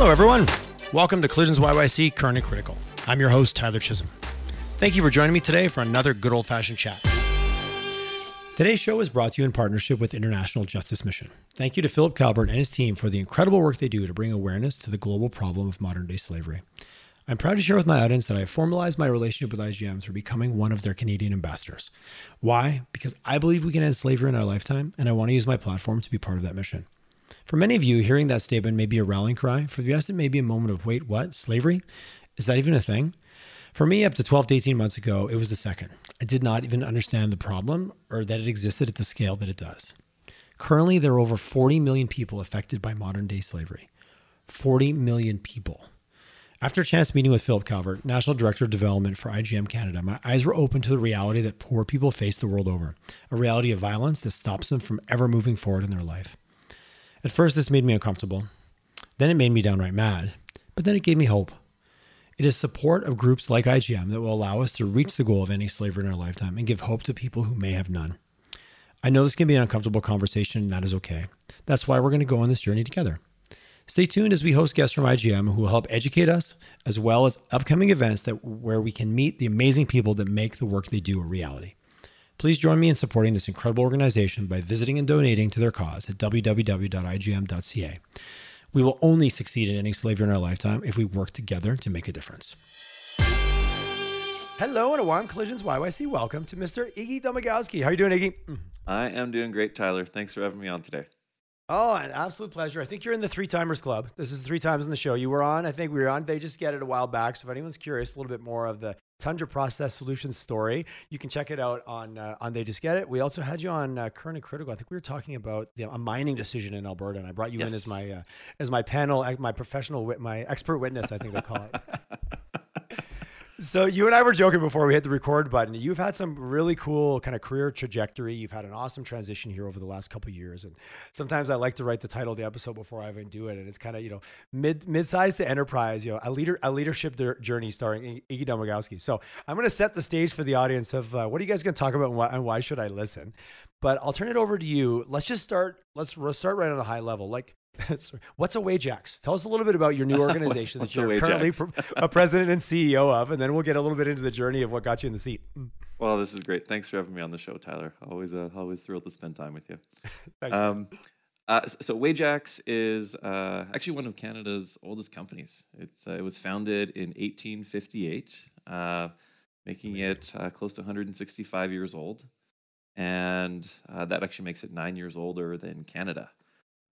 Hello, everyone. Welcome to Collisions YYC Current and Critical. I'm your host, Tyler Chisholm. Thank you for joining me today for another good old fashioned chat. Today's show is brought to you in partnership with International Justice Mission. Thank you to Philip Calvert and his team for the incredible work they do to bring awareness to the global problem of modern day slavery. I'm proud to share with my audience that I have formalized my relationship with IJM through becoming one of their Canadian ambassadors. Why? Because I believe we can end slavery in our lifetime, and I want to use my platform to be part of that mission. For many of you, hearing that statement may be a rallying cry. For the rest, it may be a moment of, wait, what? Slavery? Is that even a thing? For me, up to 12 to 18 months ago, it was the second. I did not even understand the problem or that it existed at the scale that it does. Currently, there are over 40 million people affected by modern day slavery. 40 million people. After a chance meeting with Philip Calvert, National Director of Development for IJM Canada, my eyes were open to the reality that poor people face the world over, a reality of violence that stops them from ever moving forward in their life. At first, this made me uncomfortable. Then it made me downright mad. But then it gave me hope. It is support of groups like IJM that will allow us to reach the goal of ending slavery in our lifetime and give hope to people who may have none. I know this can be an uncomfortable conversation, and that is okay. That's why we're going to go on this journey together. Stay tuned as we host guests from IJM who will help educate us, as well as upcoming events that where we can meet the amazing people that make the work they do a reality. Please join me in supporting this incredible organization by visiting and donating to their cause at www.ijm.ca. We will only succeed in ending slavery in our lifetime if we work together to make a difference. Hello and a warm Collisions YYC welcome to Mr. Iggy Domagalski. How are you doing, Iggy? Mm-hmm. I am doing great, Tyler. Thanks for having me on today. Oh, an absolute pleasure. I think you're in the Three Timers Club. This is three times in the show. You were on, I think we were on. They just get it a while back. So if anyone's curious a little bit more of the Tundra Process Solutions story, you can check it out on uh, on They Just Get It. We also had you on uh, Current and Critical. I think we were talking about the, a mining decision in Alberta, and I brought you Yes. in as my uh, as my panel, my professional, my expert witness. I think they call it. So you and I were joking before we hit the record button. You've had some really cool kind of career trajectory. You've had an awesome transition here over the last couple years, and sometimes I like to write the title of the episode before I even do it. And it's kind of you know mid mid-sized to enterprise, you know, a leader a leadership der- journey starring Iggy Domagalski. So I'm going to set the stage for the audience of uh, what are you guys going to talk about and why, and why should I listen? But I'll turn it over to you. Let's just start. Let's let's start right on a high level. Like, what's a? Tell us a little bit about your new organization that you're currently a president and CEO of, and then we'll get a little bit into the journey of what got you in the seat. Well, this is great. Thanks for having me on the show, Tyler. Always, uh, always thrilled to spend time with you. Thanks. Um, uh, so Wajax is uh, actually one of Canada's oldest companies. It's uh, it was founded in 1858, uh, making it uh, close to 165 years old, and uh, that actually makes it nine years older than Canada.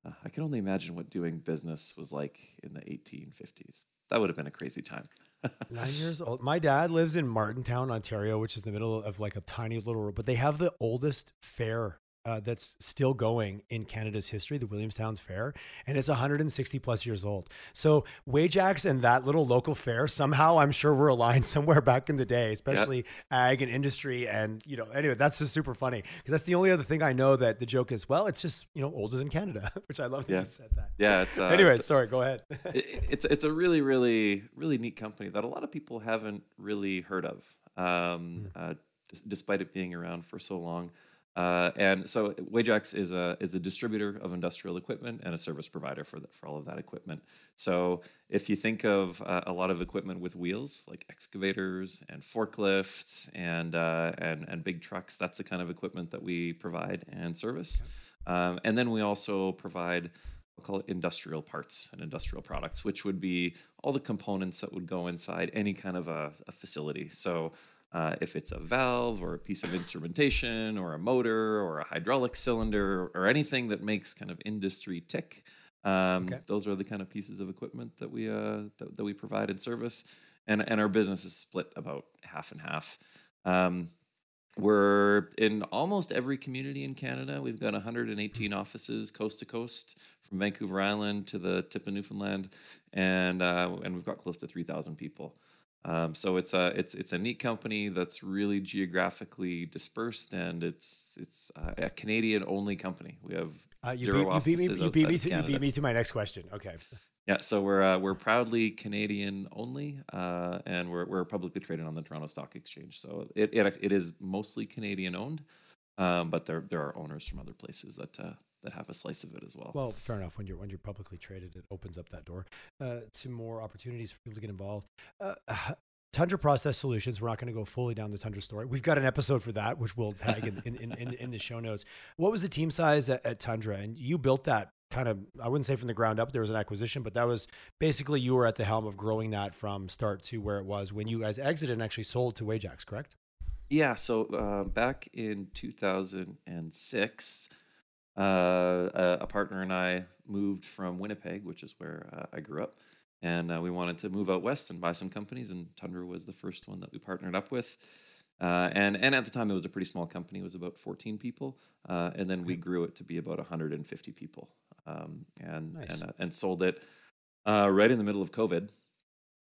Uh, I can only imagine what doing business was like in the 1850s. That would have been a crazy time. Nine years old. My dad lives in Martintown, Ontario, which is the middle of like a tiny little, but they have the oldest fair uh, that's still going in Canada's history, the Williamstown's Fair, and it's 160 plus years old. So Wajax and that little local fair somehow, I'm sure, were aligned somewhere back in the day, especially ag and industry. And you know, anyway, that's just super funny because that's the only other thing I know that the joke is. Well, it's just you know older than Canada, which I love that Yeah. you said that. Yeah. It's, uh, anyway, it's- sorry, go ahead. it, it's it's a really really really neat company that a lot of people haven't really heard of, um, uh, dis- despite it being around for so long. Uh, and so Wajax is a is a distributor of industrial equipment and a service provider for the, for all of that equipment. So if you think of uh, a lot of equipment with wheels, like excavators and forklifts and uh, and and big trucks, that's the kind of equipment that we provide and service. Um, and then we also provide we'll call it industrial parts and industrial products, which would be all the components that would go inside any kind of a, a facility. So uh, if it's a valve or a piece of instrumentation or a motor or a hydraulic cylinder or anything that makes kind of industry tick, um, Okay. those are the kind of pieces of equipment that we uh, that, that we provide and service. And, and our business is split about half and half. Um, we're in almost every community in Canada. We've got 118 offices coast to coast, from Vancouver Island to the tip of Newfoundland, and uh, and we've got close to 3,000 people. Um, so it's a it's it's a neat company that's really geographically dispersed, and it's it's uh, a Canadian only company. We have Uh, you, zero beat, you beat me. You beat me. To, you beat me to my next question. Okay. Yeah, so we're uh, we're proudly Canadian only, uh, and we're we're publicly traded on the Toronto Stock Exchange. So it it, it is mostly Canadian owned, um, but there there are owners from other places that uh, that have a slice of it as well. Well, fair enough. When you're when you're publicly traded, it opens up that door uh, to more opportunities for people to get involved. Uh, Tundra Process Solutions. We're not going to go fully down the Tundra story. We've got an episode for that, which we'll tag in in, in, in, in the show notes. What was the team size at, at Tundra? And you built that kind of I wouldn't say from the ground up. There was an acquisition, but that was basically you were at the helm of growing that from start to where it was when you guys exited and actually sold to Wajax, correct? Yeah. So uh, back in 2006, uh, a, a, partner and I moved from Winnipeg, which is where uh, I grew up, and uh, we wanted to move out west and buy some companies. And Tundra was the first one that we partnered up with. Uh, and and at the time it was a pretty small company. It was about 14 people, uh, and then we grew it to be about 150 people, um, and nice. and and sold it right in the middle of COVID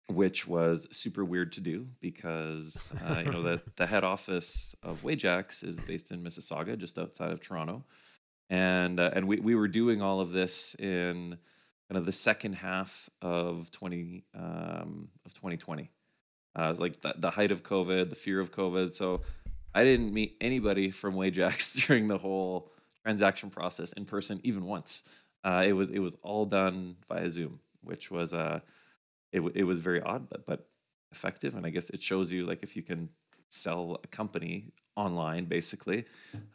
which was super weird to do because uh, you know the the head office of Wajax is based in Mississauga, just outside of Toronto, and uh, and we we were doing all of this in kind of the second half of twenty um, of twenty twenty, uh, like the, the height of COVID, the fear of COVID. So I didn't meet anybody from Wajax during the whole transaction process in person even once. Uh, it was it was all done via Zoom, which was uh, it, it was very odd, but, but effective. And I guess it shows you like if you can sell a company online, basically,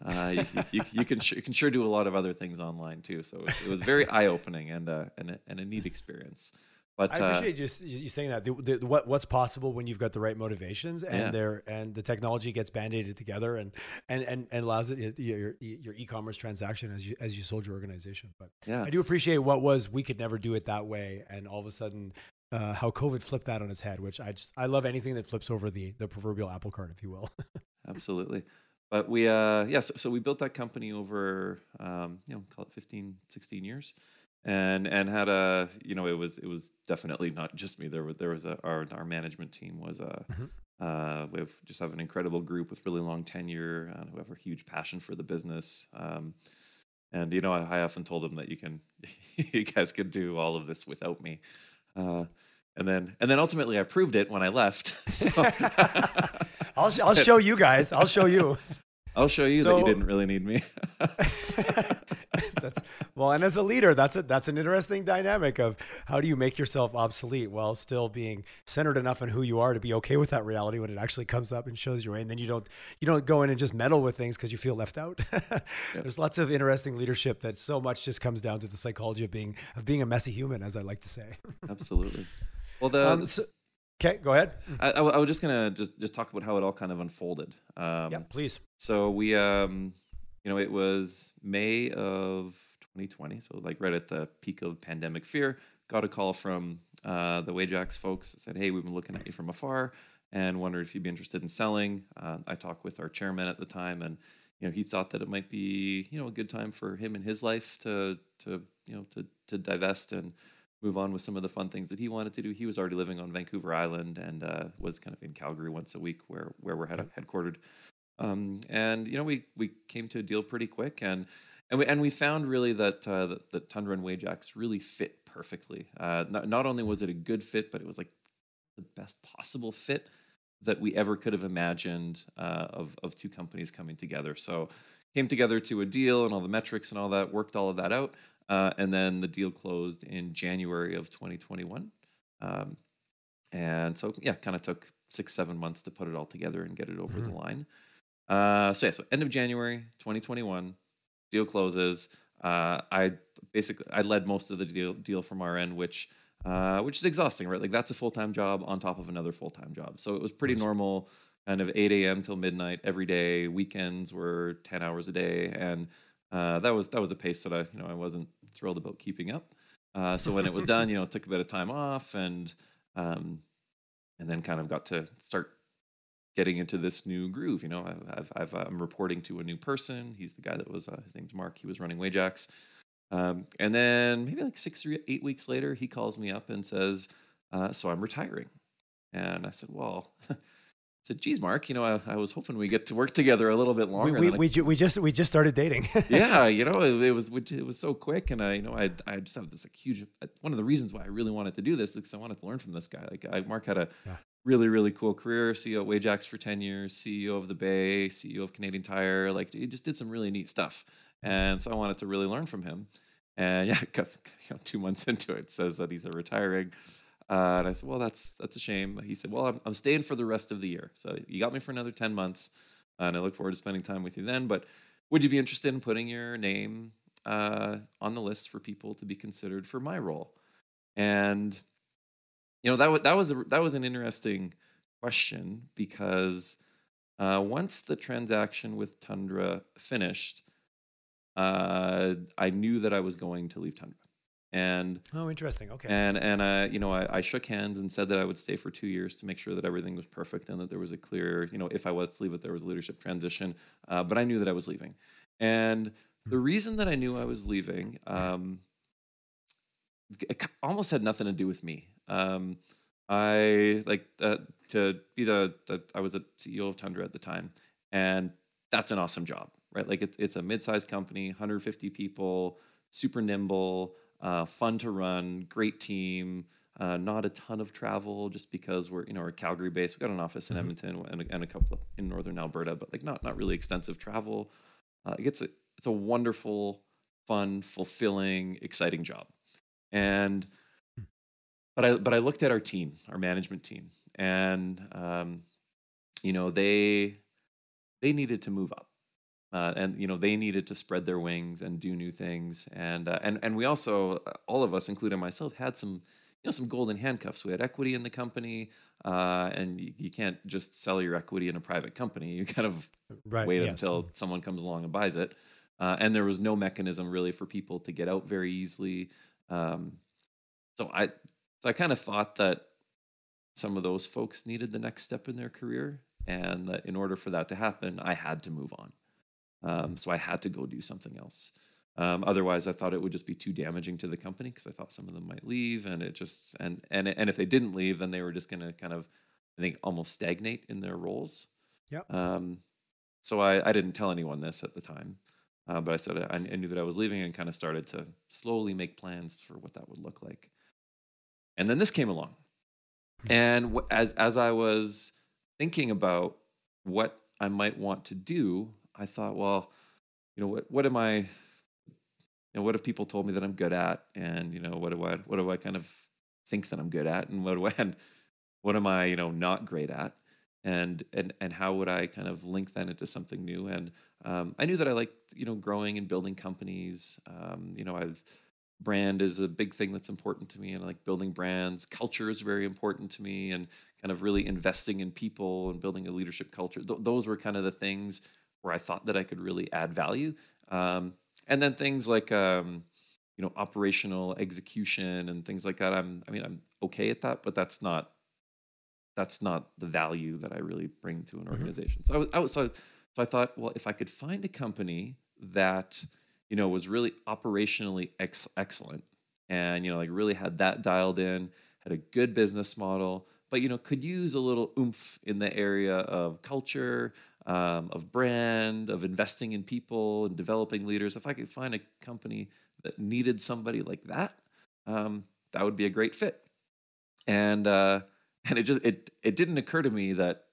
uh, you, you, you, can you can sure do a lot of other things online too. So it, was very eye opening and uh, and a, and a neat experience. But I uh, appreciate uh, just you saying that the, the, what what's possible when you've got the right motivations and yeah. there and the technology gets band-aided together and and and, and allows it your your e-commerce transaction as you as you sold your organization. But yeah, I do appreciate what was we could never do it that way, and all of a sudden uh, how COVID flipped that on its head, which I just I love anything that flips over the the proverbial apple cart, if you will. Absolutely. But we uh yeah, so, so we built that company over um, you know, call it 15, 16 years. And and had a you know, it was it was definitely not just me. There was there was a our our management team was a mm-hmm. Uh, we have just have an incredible group with really long tenure uh, who have a huge passion for the business. Um, and you know, I, I, often told them that you can, you guys could do all of this without me. Uh, and then and then ultimately I proved it when I left. So I'll I'll show you guys. I'll show you. I'll show you so, that you didn't really need me. that's well, and as a leader, that's a, that's an interesting dynamic of how do you make yourself obsolete while still being centered enough in who you are to be okay with that reality when it actually comes up and shows you, and then you don't you don't go in and just meddle with things because you feel left out. yep. There's lots of interesting leadership that so much just comes down to the psychology of being of being a messy human, as I like to say. Absolutely. Well, the um, so, Okay, go ahead. I, I, I, was just gonna just just talk about how it all kind of unfolded. Um, yeah, please. So we, um, you know, it was May of 2020, so like right at the peak of pandemic fear. Got a call from uh, the Wajax folks. Said, "Hey, we've been looking at you from afar, and wondered if you'd be interested in selling." Uh, I talked with our chairman at the time, and you know, he thought that it might be you know a good time for him in his life to to you know to to divest and move on with some of the fun things that he wanted to do. He was already living on Vancouver Island and uh, was kind of in Calgary once a week, where where we're head- headquartered. Um, and you know, we we came to a deal pretty quick, and and we and we found really that uh, that, that Tundra and Wajax really fit perfectly. Uh, not, not only was it a good fit, but it was like the best possible fit that we ever could have imagined uh, of of two companies coming together. So came together to a deal and all the metrics and all that worked all of that out uh, and then the deal closed in January of 2021. Um, and so, yeah, kind of took six, seven months to put it all together and get it over mm-hmm. the line. Uh, so, yeah, so end of January 2021, deal closes. Uh, I basically I led most of the deal deal from our end, which uh, which is exhausting, right? Like that's a full time job on top of another full time job. So it was pretty normal, kind of 8 a.m. till midnight every day. Weekends were 10 hours a day, and uh, that was that was a pace that I you know I wasn't thrilled about keeping up. Uh, so when it was done, you know, took a bit of time off and um, and then kind of got to start getting into this new groove. You know, I've, I've, i am reporting to a new person. He's the guy that was uh, his name's Mark. He was running Wajax. Um, and then maybe like six or eight weeks later, he calls me up and says, uh, "So I'm retiring." And I said, "Well." said, "Geez, Mark, you know, I, I, was hoping we get to work together a little bit longer." We we, we, ju- we, just we just started dating. yeah, you know, it, it, was it was so quick, and I you know I I just have this like huge uh, one of the reasons why I really wanted to do this is because I wanted to learn from this guy. Like I, Mark had a yeah. really really cool career. CEO at Wajax for ten years, CEO of the Bay, CEO of Canadian Tire. Like he just did some really neat stuff, mm-hmm. and so I wanted to really learn from him. And yeah, you know, two months into it, says that he's a retiring. Uh, and I said, well, that's that's a shame. He said, well, I'm, I'm staying for the rest of the year. So you got me for another 10 months, and I look forward to spending time with you then. But would you be interested in putting your name uh, on the list for people to be considered for my role? And you know that was that was a, that was an interesting question because uh, once the transaction with Tundra finished, uh, I knew that I was going to leave Tundra. And oh, interesting. Okay. And and uh, you know, I, I shook hands and said that I would stay for two years to make sure that everything was perfect and that there was a clear, you know, if I was to leave, that there was a leadership transition. Uh, but I knew that I was leaving, and the hmm. reason that I knew I was leaving, um, it almost had nothing to do with me. Um, I like uh, to be the, the I was a CEO of Tundra at the time, and that's an awesome job, right? Like it's it's a mid-sized company, 150 people, super nimble uh, fun to run, great team. Uh, not a ton of travel, just because we're you know we're Calgary based. We've got an office in mm-hmm. Edmonton and a, and a couple in northern Alberta, but like not not really extensive travel. Uh, it's a it's a wonderful, fun, fulfilling, exciting job. And hmm. but I but I looked at our team, our management team, and um, you know they they needed to move up. Uh, and you know they needed to spread their wings and do new things. And uh, and and we also uh, all of us including myself had some you know some golden handcuffs. We had equity in the company uh, and you, you, can't just sell your equity in a private company. You kind of right, wait yes. until someone comes along and buys it. Uh, and there was no mechanism really for people to get out very easily. Um, so i so i kind of thought that some of those folks needed the next step in their career and that in order for that to happen i had to move on um, so I had to go do something else. Um, otherwise, I thought it would just be too damaging to the company because I thought some of them might leave, and it just and and and if they didn't leave, then they were just going to kind of, I think, almost stagnate in their roles. Yeah. Um, so I I didn't tell anyone this at the time, uh, but I said I, I knew that I was leaving and kind of started to slowly make plans for what that would look like. And then this came along, hmm. and as as I was thinking about what I might want to do I thought, well, you know, what what am I? You know, what have people told me that I'm good at, and you know, what do I what do I kind of think that I'm good at, and what do I and what am I you know not great at, and and and how would I kind of link that into something new? And um, I knew that I liked you know growing and building companies. Um, you know, I've brand is a big thing that's important to me and I like building brands culture is very important to me and kind of really investing in people and building a leadership culture Th- those were kind of the things where I thought that I could really add value. Um, and then things like um, you know operational execution and things like that. I'm I mean I'm okay at that, but that's not that's not the value that I really bring to an mm-hmm. organization. Mm-hmm. So I was, I was so, so I thought, well, if I could find a company that you know was really operationally ex- excellent and you know like really had that dialed in, had a good business model, but you know could use a little oomph in the area of culture, um, of brand, of investing in people and developing leaders. If I could find a company that needed somebody like that, um, that would be a great fit. And uh, and it just it it didn't occur to me that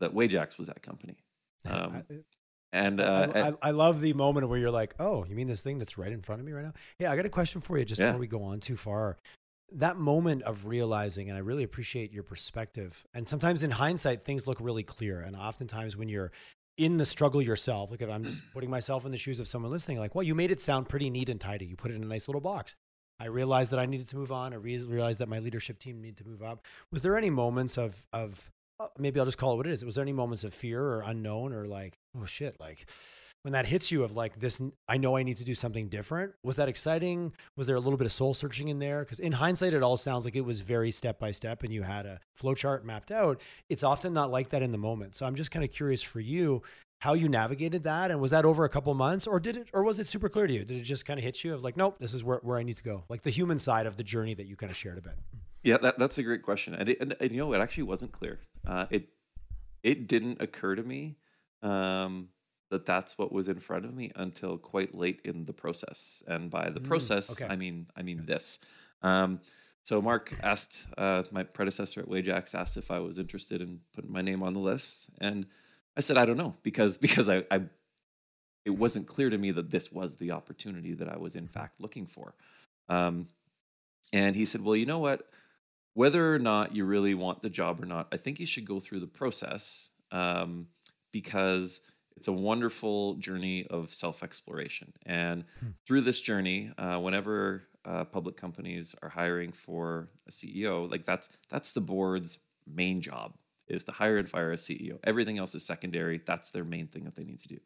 that Wajax was that company. Um, and uh, I, I, I, love the moment where you're like, "Oh, you mean this thing that's right in front of me right now?" Yeah, I got a question for you just yeah. before we go on too far that moment of realizing, and I really appreciate your perspective. And sometimes in hindsight, things look really clear. And oftentimes when you're in the struggle yourself, like if I'm just putting myself in the shoes of someone listening, like, well, you made it sound pretty neat and tidy. You put it in a nice little box. I realized that I needed to move on. I realized that my leadership team needed to move up. Was there any moments of of uh, maybe I'll just call it what it is? Was there any moments of fear or unknown or like, oh shit, like when that hits you of like this i know i need to do something different was that exciting? Was there a little bit of soul searching in there? Because in hindsight it all sounds like it was very step by step and you had a flow chart mapped out. It's often not like that in the moment. So i'm just kind of curious for you how you navigated that and was that over a couple months or did it or was it super clear to you? Did it just kind of hit you of like nope this is where, where i need to go like the human side of the journey that you kind of shared a bit? Yeah that, that's a great question. And, it, and, and, you know it actually wasn't clear. Uh, it it didn't occur to me um, that that's what was in front of me until quite late in the process. And by the mm, process, okay. I mean I mean this. Um, so Mark asked uh, my predecessor at Wajax asked if I was interested in putting my name on the list, and I said I don't know because because I, I it wasn't clear to me that this was the opportunity that I was in fact looking for. Um, and he said, well, you know what? Whether or not you really want the job or not, I think you should go through the process um, because it's a wonderful journey of self exploration. And hmm. through this journey, uh, whenever uh, public companies are hiring for a CEO, like that's that's the board's main job is to hire and fire a CEO. Everything else is secondary. That's their main thing that they need to do.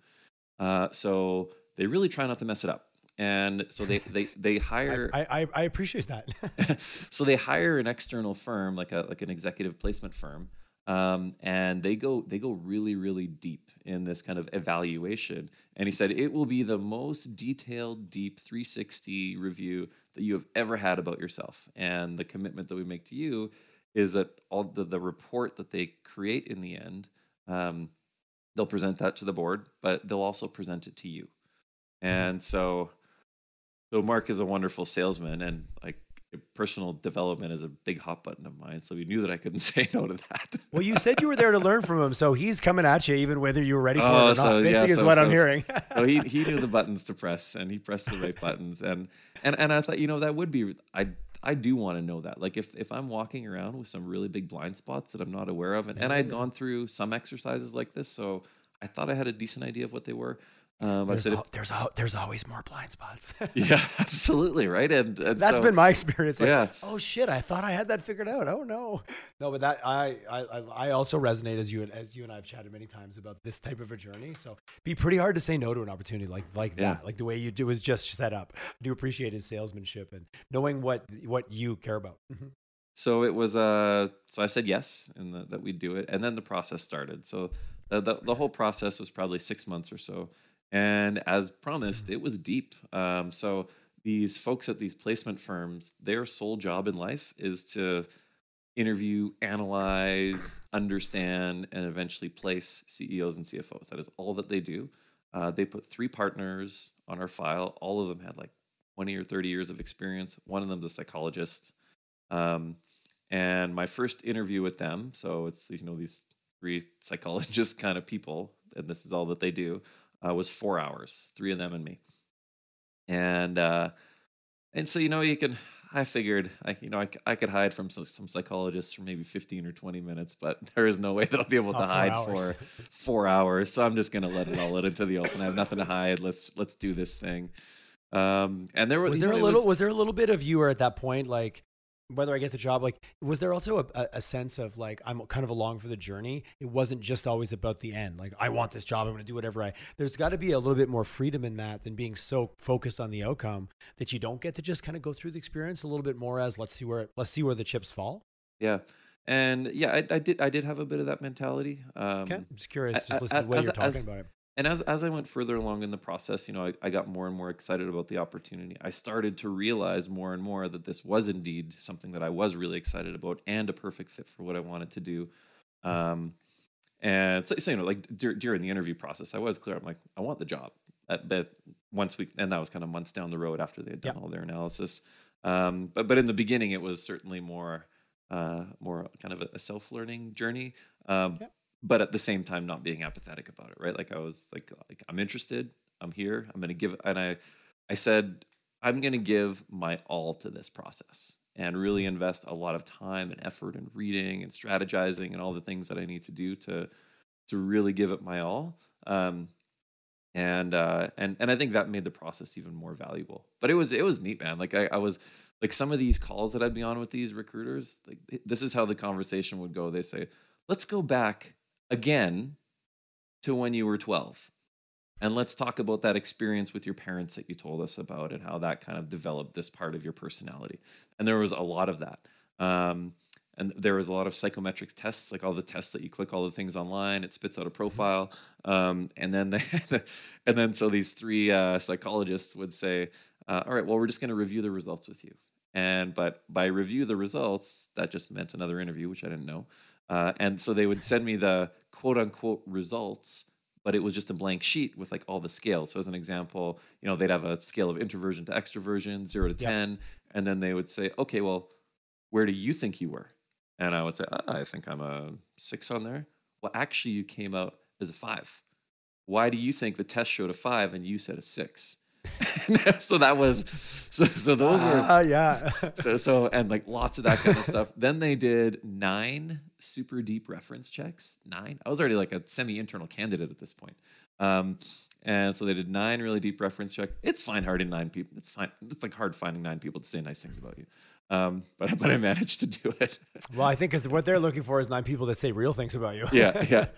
Uh, so they really try not to mess it up. And so they they they hire. I, I, I appreciate that. so they hire an external firm, like a like an executive placement firm, um, and they go they go really really deep in this kind of evaluation. And he said it will be the most detailed, deep 360 review that you have ever had about yourself. And the commitment that we make to you is that all the the report that they create in the end. Um, they'll present that to the board, but they'll also present it to you. And so, so Mark is a wonderful salesman, and like personal development is a big hot button of mine. So we knew that I couldn't say no to that. well, you said you were there to learn from him, so he's coming at you even whether you were ready for oh, it or so, not. Basically, yeah, is what so, I'm hearing. so he he knew the buttons to press, and he pressed the right buttons, and and and I thought, you know, that would be I. I do want to know that. Like if, if I'm walking around with some really big blind spots that I'm not aware of, and, yeah, and I had gone through some exercises like this, so I thought I had a decent idea of what they were. Um, there's, al- there's, al- there's always more blind spots. yeah, absolutely, right. And, and that's so, been my experience. Like, yeah. Oh shit! I thought I had that figured out. Oh no, no. But that I I I also resonate as you as you and I have chatted many times about this type of a journey. So be pretty hard to say no to an opportunity like like yeah. that. Like the way you do is just set up. I do appreciate his salesmanship and knowing what what you care about. Mm-hmm. So it was uh so I said yes and the, that we'd do it, and then the process started. So the, the, the whole process was probably six months or so. And as promised, mm-hmm. it was deep. Um, so these folks at these placement firms, their sole job in life is to interview, analyze, understand, and eventually place CEOs and CFOs. That is all that they do. Uh, they put three partners on our file. All of them had like 20 or 30 years of experience. One of them is a psychologist. Um, and my first interview with them, so it's you know these three psychologist kind of people, and this is all that they do, uh, was four hours, three of them and me. And uh, and so you know you can. I figured, I you know, I, I could hide from some, some psychologists for maybe fifteen or twenty minutes, but there is no way that I'll be able to hide hours. for four hours. So I'm just gonna let it all out into the open. I have nothing to hide. Let's let's do this thing. Um, and there was, was there know, a little was, was there a little bit of you were at that point like whether I get the job, like, was there also a, a, sense of like, I'm kind of along for the journey? It wasn't just always about the end. Like, I want this job. I'm going to do whatever I, there's got to be a little bit more freedom in that than being so focused on the outcome that you don't get to just kind of go through the experience a little bit more as let's see where, let's see where the chips fall. Yeah. And yeah, I, I did, I did have a bit of that mentality. Um, okay. I'm just curious, just listen to the way you're talking as, about it and as as I went further along in the process, you know, I, I got more and more excited about the opportunity. I started to realize more and more that this was indeed something that I was really excited about and a perfect fit for what I wanted to do. Um, and so, so, you know, like dur- during the interview process, I was clear. I'm like, I want the job. But once we, and that was kind of months down the road after they had done yep. all their analysis. Um, but but in the beginning, it was certainly more uh, more kind of a, a self learning journey. Um, yep but at the same time not being apathetic about it right like i was like like i'm interested i'm here i'm going to give and i i said i'm going to give my all to this process and really mm-hmm. invest a lot of time and effort and reading and strategizing and all the things that i need to do to to really give it my all um, and uh, and and I think that made the process even more valuable. But it was it was neat, man. Like I, I was like some of these calls that I'd be on with these recruiters. Like this is how the conversation would go. They say, "Let's go back again to when you were 12. And let's talk about that experience with your parents that you told us about and how that kind of developed this part of your personality. And there was a lot of that. Um, and there was a lot of psychometrics tests, like all the tests that you click all the things online, it spits out a mm-hmm. profile. Um, and then they, and then so these three uh, psychologists would say, uh, "All right, well, we're just going to review the results with you." And but by review the results, that just meant another interview, which I didn't know. Uh, and so they would send me the quote unquote results, but it was just a blank sheet with like all the scales. So as an example, you know, they'd have a scale of introversion to extroversion, zero to 10. And then they would say, okay, well, where do you think you were? And I would say, "Ah, I think I'm a six on there. Well, actually, you came out as a five. Why do you think the test showed a five and you said a six? so that was so so those were Ah, yeah. so so and like lots of that kind of stuff. Then they did nine super deep reference checks. Nine. I was already like a semi-internal candidate at this point. Um, and so they did nine really deep reference check. It's fine harding nine people. It's fine. It's like hard finding nine people to say nice things about you. Um, but but I managed to do it. well, I think 'cause what they're looking for is nine people that say real things about you. yeah, yeah.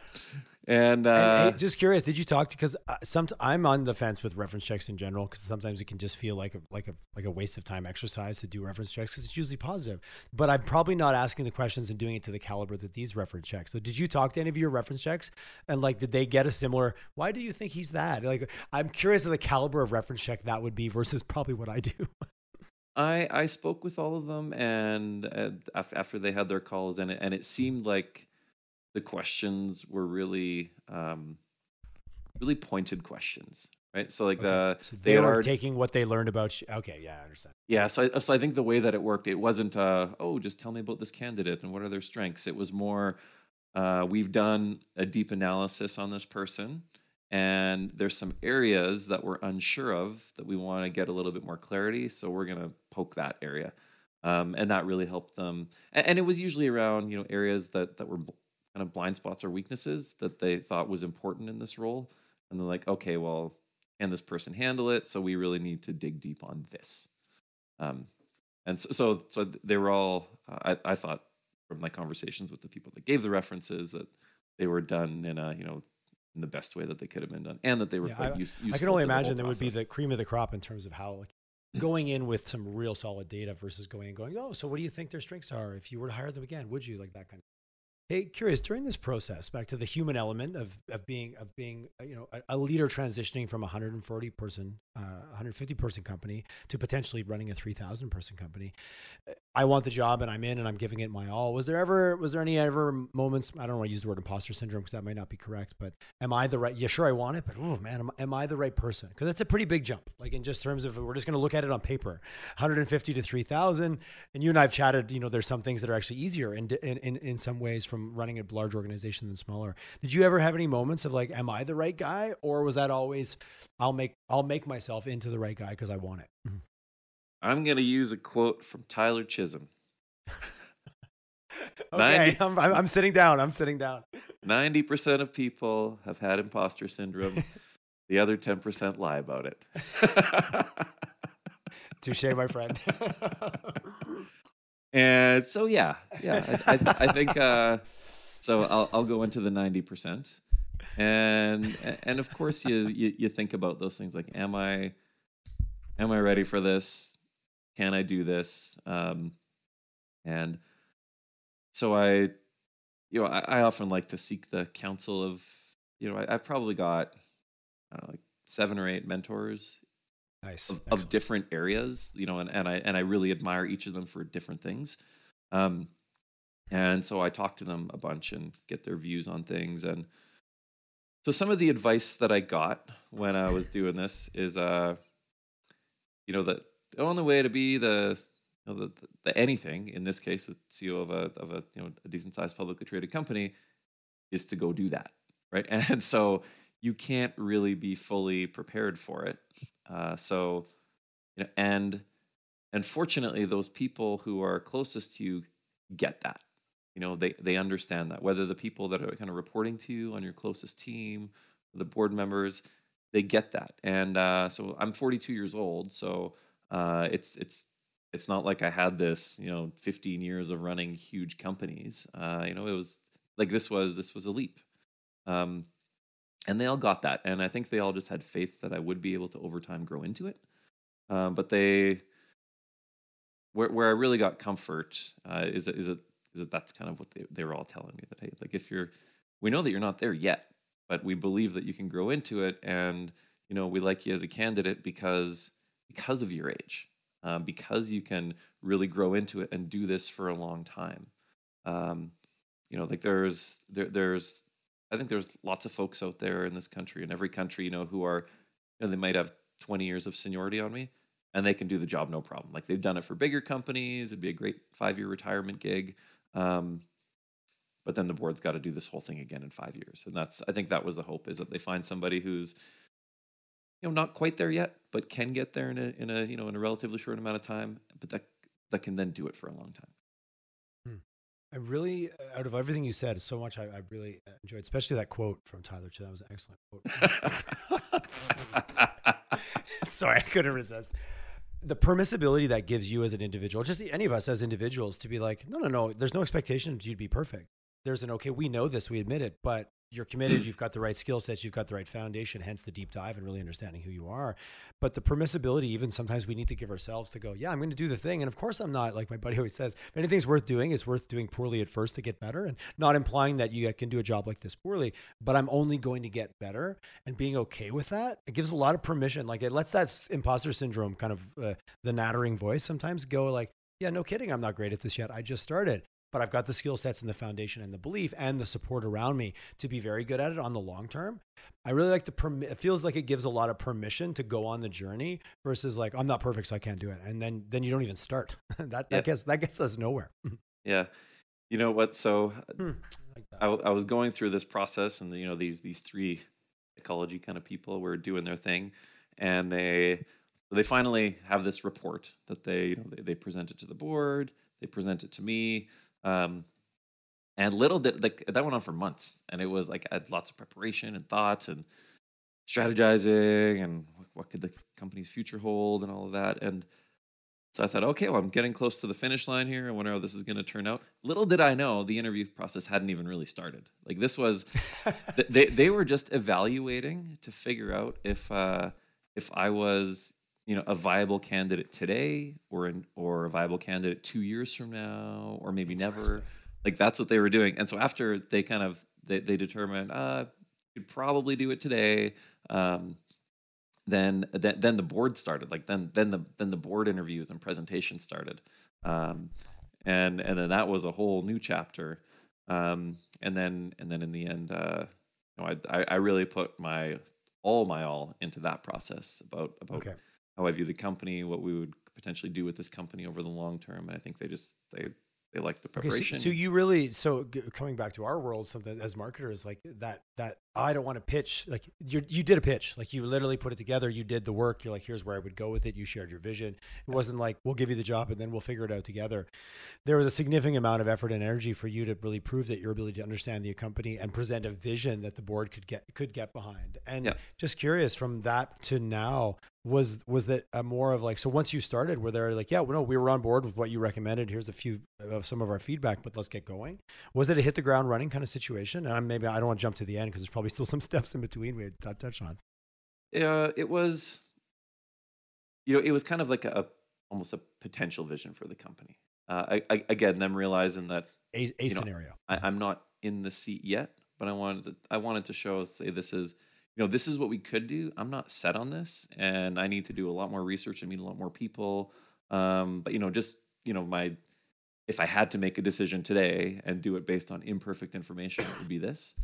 And, uh, And, hey, just curious, did you talk to? Because some I'm on the fence with reference checks in general because sometimes it can just feel like a like a like a waste of time exercise to do reference checks because it's usually positive. But I'm probably not asking the questions and doing it to the caliber that these reference checks. So did you talk to any of your reference checks and like did they get a similar? Why do you think he's that? Like I'm curious of the caliber of reference check that would be versus probably what I do. I I spoke with all of them, and uh, after they had their calls, and it, and it seemed like the questions were really um, really pointed questions, right? So like the So they they are taking what they learned about. You. Okay, yeah, I understand. yeah. So I, so I think the way that it worked, it wasn't uh, oh just tell me about this candidate and what are their strengths. It was more uh, we've done a deep analysis on this person. And there's some areas that we're unsure of that we want to get a little bit more clarity. So we're going to poke that area. um, and that really helped them. And, and it was usually around you know areas that that were bl- kind of blind spots or weaknesses that they thought was important in this role, and they're like, okay, well, can this person handle it? So we really need to dig deep on this. Um, and so, so, so they were all. Uh, I, I thought from my conversations with the people that gave the references that they were done in a you know in the best way that they could have been done, and that they were Yeah, quite I- use, I can only to the whole imagine there would be the cream of the crop in terms of how like, going in with some real solid data versus going and going, oh, so what do you think their strengths are? If you were to hire them again, would you like that kind of? Hey, curious during this process, back to the human element of, of being of being uh, you know a, a leader transitioning from a 140 person, uh, 150 person company to potentially running a 3,000 person company. I want the job and I'm in and I'm giving it my all. Was there ever was there any ever moments? I don't want to use the word imposter syndrome because that might not be correct, but am I the right? Yeah, sure, I want it, but oh man, am, am I the right person? Because that's a pretty big jump. Like in just terms of we're just going to look at it on paper, 150 to 3,000. And you and I've chatted. You know, there's some things that are actually easier in in in, in some ways from running a large organization than smaller. Did you ever have any moments of like, am I the right guy, or was that always, I'll make I'll make myself into the right guy because I want it? Mm-hmm. I'm going to use a quote from Tyler Chisholm. Okay, 90 I'm, I'm, I'm sitting down. I'm sitting down. 90% of people have had imposter syndrome. the other 10% lie about it. Touche, my friend. and so, yeah, yeah, I, I, I think uh, so. I'll, I'll go into the 90%. And and of course you, you you think about those things like am I am I ready for this? Can I do this? Um, and so I you know I, I often like to seek the counsel of you know I, I've probably got I don't know, like seven or eight mentors nice. of, of different areas, you know, and, and I and I really admire each of them for different things. Um, and so I talk to them a bunch and get their views on things. And so some of the advice that I got when I was doing this is, uh, you know, that the only way to be the, you know, the, the anything in this case, the CEO of a of a you know a decent sized publicly traded company, is to go do that, right? And so you can't really be fully prepared for it. Uh, so, you know, and and fortunately, those people who are closest to you get that. You know, they they understand that. Whether the people that are kind of reporting to you on your closest team, the board members, they get that. And uh, so I'm 42 years old, so uh, it's it's it's not like I had this, you know, 15 years of running huge companies. Uh, you know, it was like this was this was a leap. Um, and they all got that and i think they all just had faith that i would be able to over time grow into it um, but they where, where i really got comfort uh, is is it is that that's kind of what they, they were all telling me that hey like if you're we know that you're not there yet but we believe that you can grow into it and you know we like you as a candidate because because of your age uh, because you can really grow into it and do this for a long time um, you know like there's there, there's I think there's lots of folks out there in this country, in every country, you know, who are, you know, they might have 20 years of seniority on me. and they can do the job no problem. Like they've done it for bigger companies. It'd be a great five year retirement gig. Um, but then the board's got to do this whole thing again in five years. And that's, I think that was the hope is that they find somebody who's, you know, not quite there yet, but can get there in a, in a, you know, in a relatively short amount of time, but that, that can then do it for a long time. Hmm. I really, out of everything you said, so much I, I really enjoyed, especially that quote from Tyler. That was an excellent quote. Sorry, I couldn't resist the permissibility that gives you as an individual, just any of us as individuals, to be like, no, no, no, there's no expectation you'd be perfect. There's an okay, we know this, we admit it, but you're committed, you've got the right skill sets, you've got the right foundation, hence the deep dive and really understanding who you are. But the permissibility, even sometimes we need to give ourselves to go, yeah, I'm going to do the thing. And of course, I'm not, like my buddy always says, if anything's worth doing, it's worth doing poorly at first to get better. And not implying that you can do a job like this poorly, but I'm only going to get better and being okay with that. It gives a lot of permission. Like it lets that imposter syndrome kind of uh, the nattering voice sometimes go like, yeah, no kidding. I'm not great at this yet. I just started but I've got the skill sets and the foundation and the belief and the support around me to be very good at it on the long term. I really like the perm- it feels like it gives a lot of permission to go on the journey versus like I'm not perfect so I can't do it and then then you don't even start. that that gets that gets us nowhere. yeah. You know what so hmm, I, like I, I was going through this process and you know these these three ecology kind of people were doing their thing and they they finally have this report that they you know they, they present it to the board they present it to me um, and little did like that went on for months, and it was like I had lots of preparation and thoughts and strategizing and what could the company's future hold and all of that. And so I thought, okay, well, I'm getting close to the finish line here. I wonder how this is going to turn out. Little did I know the interview process hadn't even really started. Like this was, they they were just evaluating to figure out if uh, if I was you know a viable candidate today or an or a viable candidate two years from now or maybe never. like that's what they were doing. And so after they kind of they, they determined uh could probably do it today um then then then the board started like then then the then the board interviews and presentations started. Um and and then that was a whole new chapter. Um and then and then in the end uh you know i i really put my all my all into that process about about okay how I view the company, what we would potentially do with this company over the long term. And I think they just they they like the preparation. Okay, so, so, you really so coming back to our world, something as marketers like that that I don't want to pitch like you you did a pitch like you literally put it together. You did the work. You're like here's where I would go with it. You shared your vision. It wasn't like we'll give you the job and then we'll figure it out together. There was a significant amount of effort and energy for you to really prove that your ability to understand the company and present a vision that the board could get could get behind. And yeah. just curious from that to now, was was that a more of like so once you started were there like yeah well, no we were on board with what you recommended. Here's a few of some of our feedback but let's get going. Was it a hit the ground running kind of situation? And maybe i don't want to jump to the end because there's probably still some steps in between we had to touch on. Yeah it was you know it was kind of like a almost a potential vision for the company. Uh, I, I, again them realizing that a, a scenario know, I, i'm not in the seat yet but i wanted to i wanted to show say this is you know, this is what we could do. I'm not set on this, and I need to do a lot more research and meet a lot more people. Um, but you know, just you know, my if I had to make a decision today and do it based on imperfect information, it would be this.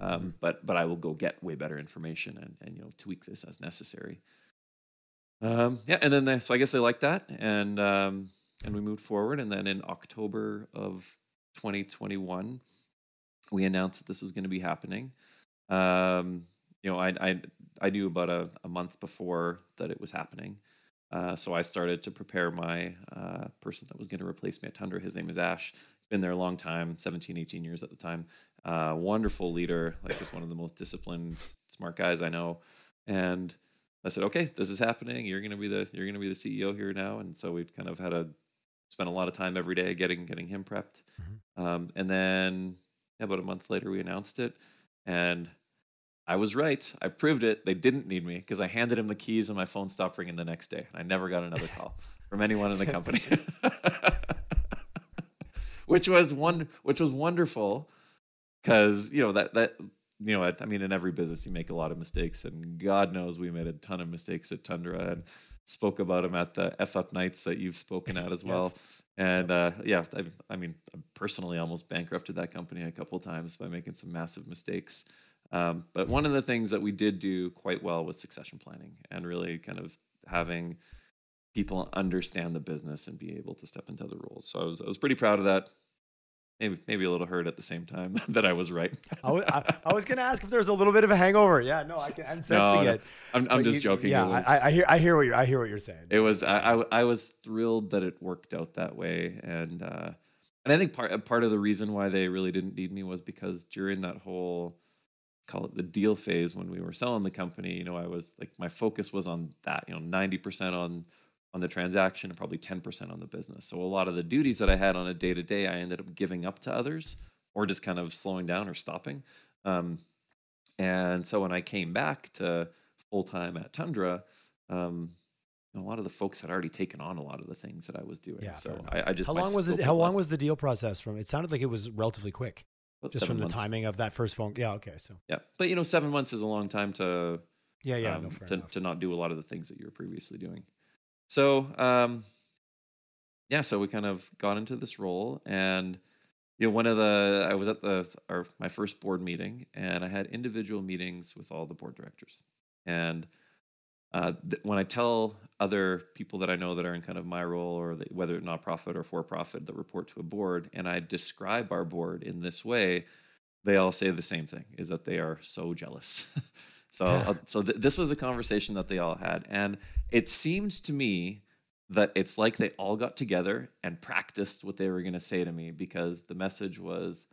Um, mm-hmm. but but I will go get way better information and and you know tweak this as necessary. Um, yeah, and then they, so I guess they liked that, and um, and we moved forward, and then in October of 2021, we announced that this was going to be happening. Um, you know, I I I knew about a, a month before that it was happening. Uh, so I started to prepare my uh, person that was going to replace me at Tundra. His name is Ash. Been there a long time, 17, 18 years at the time. Uh, wonderful leader, like just one of the most disciplined, smart guys I know. And I said, okay, this is happening. You're going to be the you're going to be the CEO here now. And so we kind of had to spend a lot of time every day getting getting him prepped. Mm-hmm. Um, and then yeah, about a month later, we announced it. And I was right. I proved it. They didn't need me because I handed him the keys and my phone stopped ringing the next day. I never got another call from anyone in the company. which was one which was wonderful because you know that that you know I mean in every business you make a lot of mistakes and God knows we made a ton of mistakes at Tundra and spoke about them at the F up nights that you've spoken at as well. Yes. And uh, yeah, I, I mean, I personally almost bankrupted that company a couple times by making some massive mistakes. Um, but one of the things that we did do quite well was succession planning and really kind of having people understand the business and be able to step into the roles. So I was I was pretty proud of that. Maybe maybe a little hurt at the same time that I was right. I was, I, I was going to ask if there was a little bit of a hangover. Yeah, no, I can, I'm sensing no, it. I'm, I'm just you- joking. Yeah, was- I, I hear I hear what you're I hear what you're saying. it was I, I I was thrilled that it worked out that way and uh and I think part part of the reason why they really didn't need me was because during that whole call it the deal phase when we were selling the company you know I was like my focus was on that you know 90% on on the transaction and probably 10% on the business so a lot of the duties that I had on a day to day I ended up giving up to others or just kind of slowing down or stopping um and so when I came back to full time at Tundra um a lot of the folks had already taken on a lot of the things that I was doing. Yeah, so. I, I just how long was it? How long was the deal process from? It sounded like it was relatively quick, About just from the months. timing of that first phone. Yeah, okay, so Yeah, but you know, seven months is a long time to yeah, yeah, um, no, to, enough. to not do a lot of the things that you were previously doing. So um, yeah, so we kind of got into this role, and you know, one of the I was at the our my first board meeting, and I had individual meetings with all the board directors, and uh, th- when I tell other people that I know that are in kind of my role, or that, whether nonprofit or for profit that report to a board, and I describe our board in this way, they all say the same thing: is that they are so jealous. so, Yeah. uh, so th- this was a conversation that they all had, and it seems to me that it's like they all got together and practiced what they were going to say to me because the message was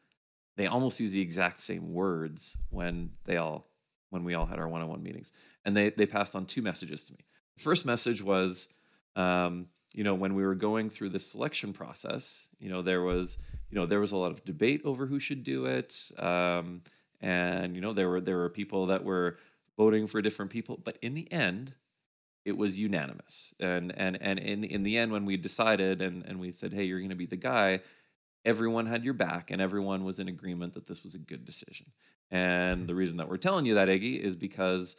they almost use the exact same words when they all when we all had our one-on-one meetings and they they passed on two messages to me. The first message was um, you know when we were going through the selection process you know there was you know there was a lot of debate over who should do it um, and you know there were there were people that were voting for different people but in the end it was unanimous. And and and in in the end when we decided and and we said hey you're going to be the guy everyone had your back and everyone was in agreement that this was a good decision and the reason that we're telling you that Iggy is because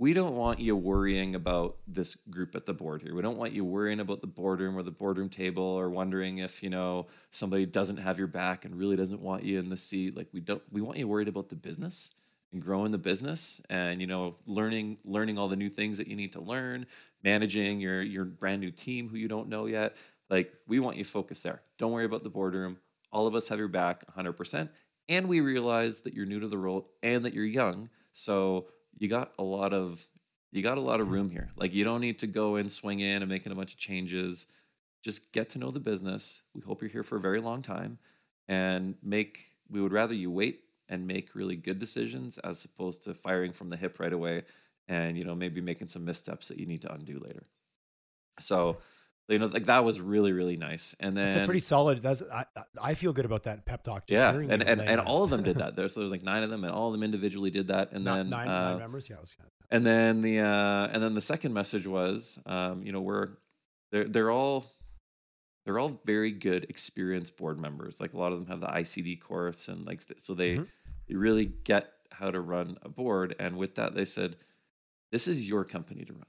we don't want you worrying about this group at the board here. We don't want you worrying about the boardroom or the boardroom table or wondering if, you know, somebody doesn't have your back and really doesn't want you in the seat. Like we don't we want you worried about the business and growing the business and you know learning learning all the new things that you need to learn, managing your your brand new team who you don't know yet. Like we want you focused there. Don't worry about the boardroom. All of us have your back 100% and we realize that you're new to the role and that you're young so you got a lot of you got a lot of room here. Like you don't need to go and swing in and making a bunch of changes. Just get to know the business. We hope you're here for a very long time and make we would rather you wait and make really good decisions as opposed to firing from the hip right away and you know maybe making some missteps that you need to undo later. So you know like that was really really nice and then It's a pretty solid. That's I, I- feel good about that pep talk. Just yeah hearing and and, and all of them did that there's there was like nine of them and all of them individually did that and Ni- then nine, uh, nine members. Yeah, was and then the uh and then the second message was um you know we're they're they're all they're all very good experienced board members like a lot of them have the ICD course and like so they Mhm. they really get how to run a board and with that they said this is your company to run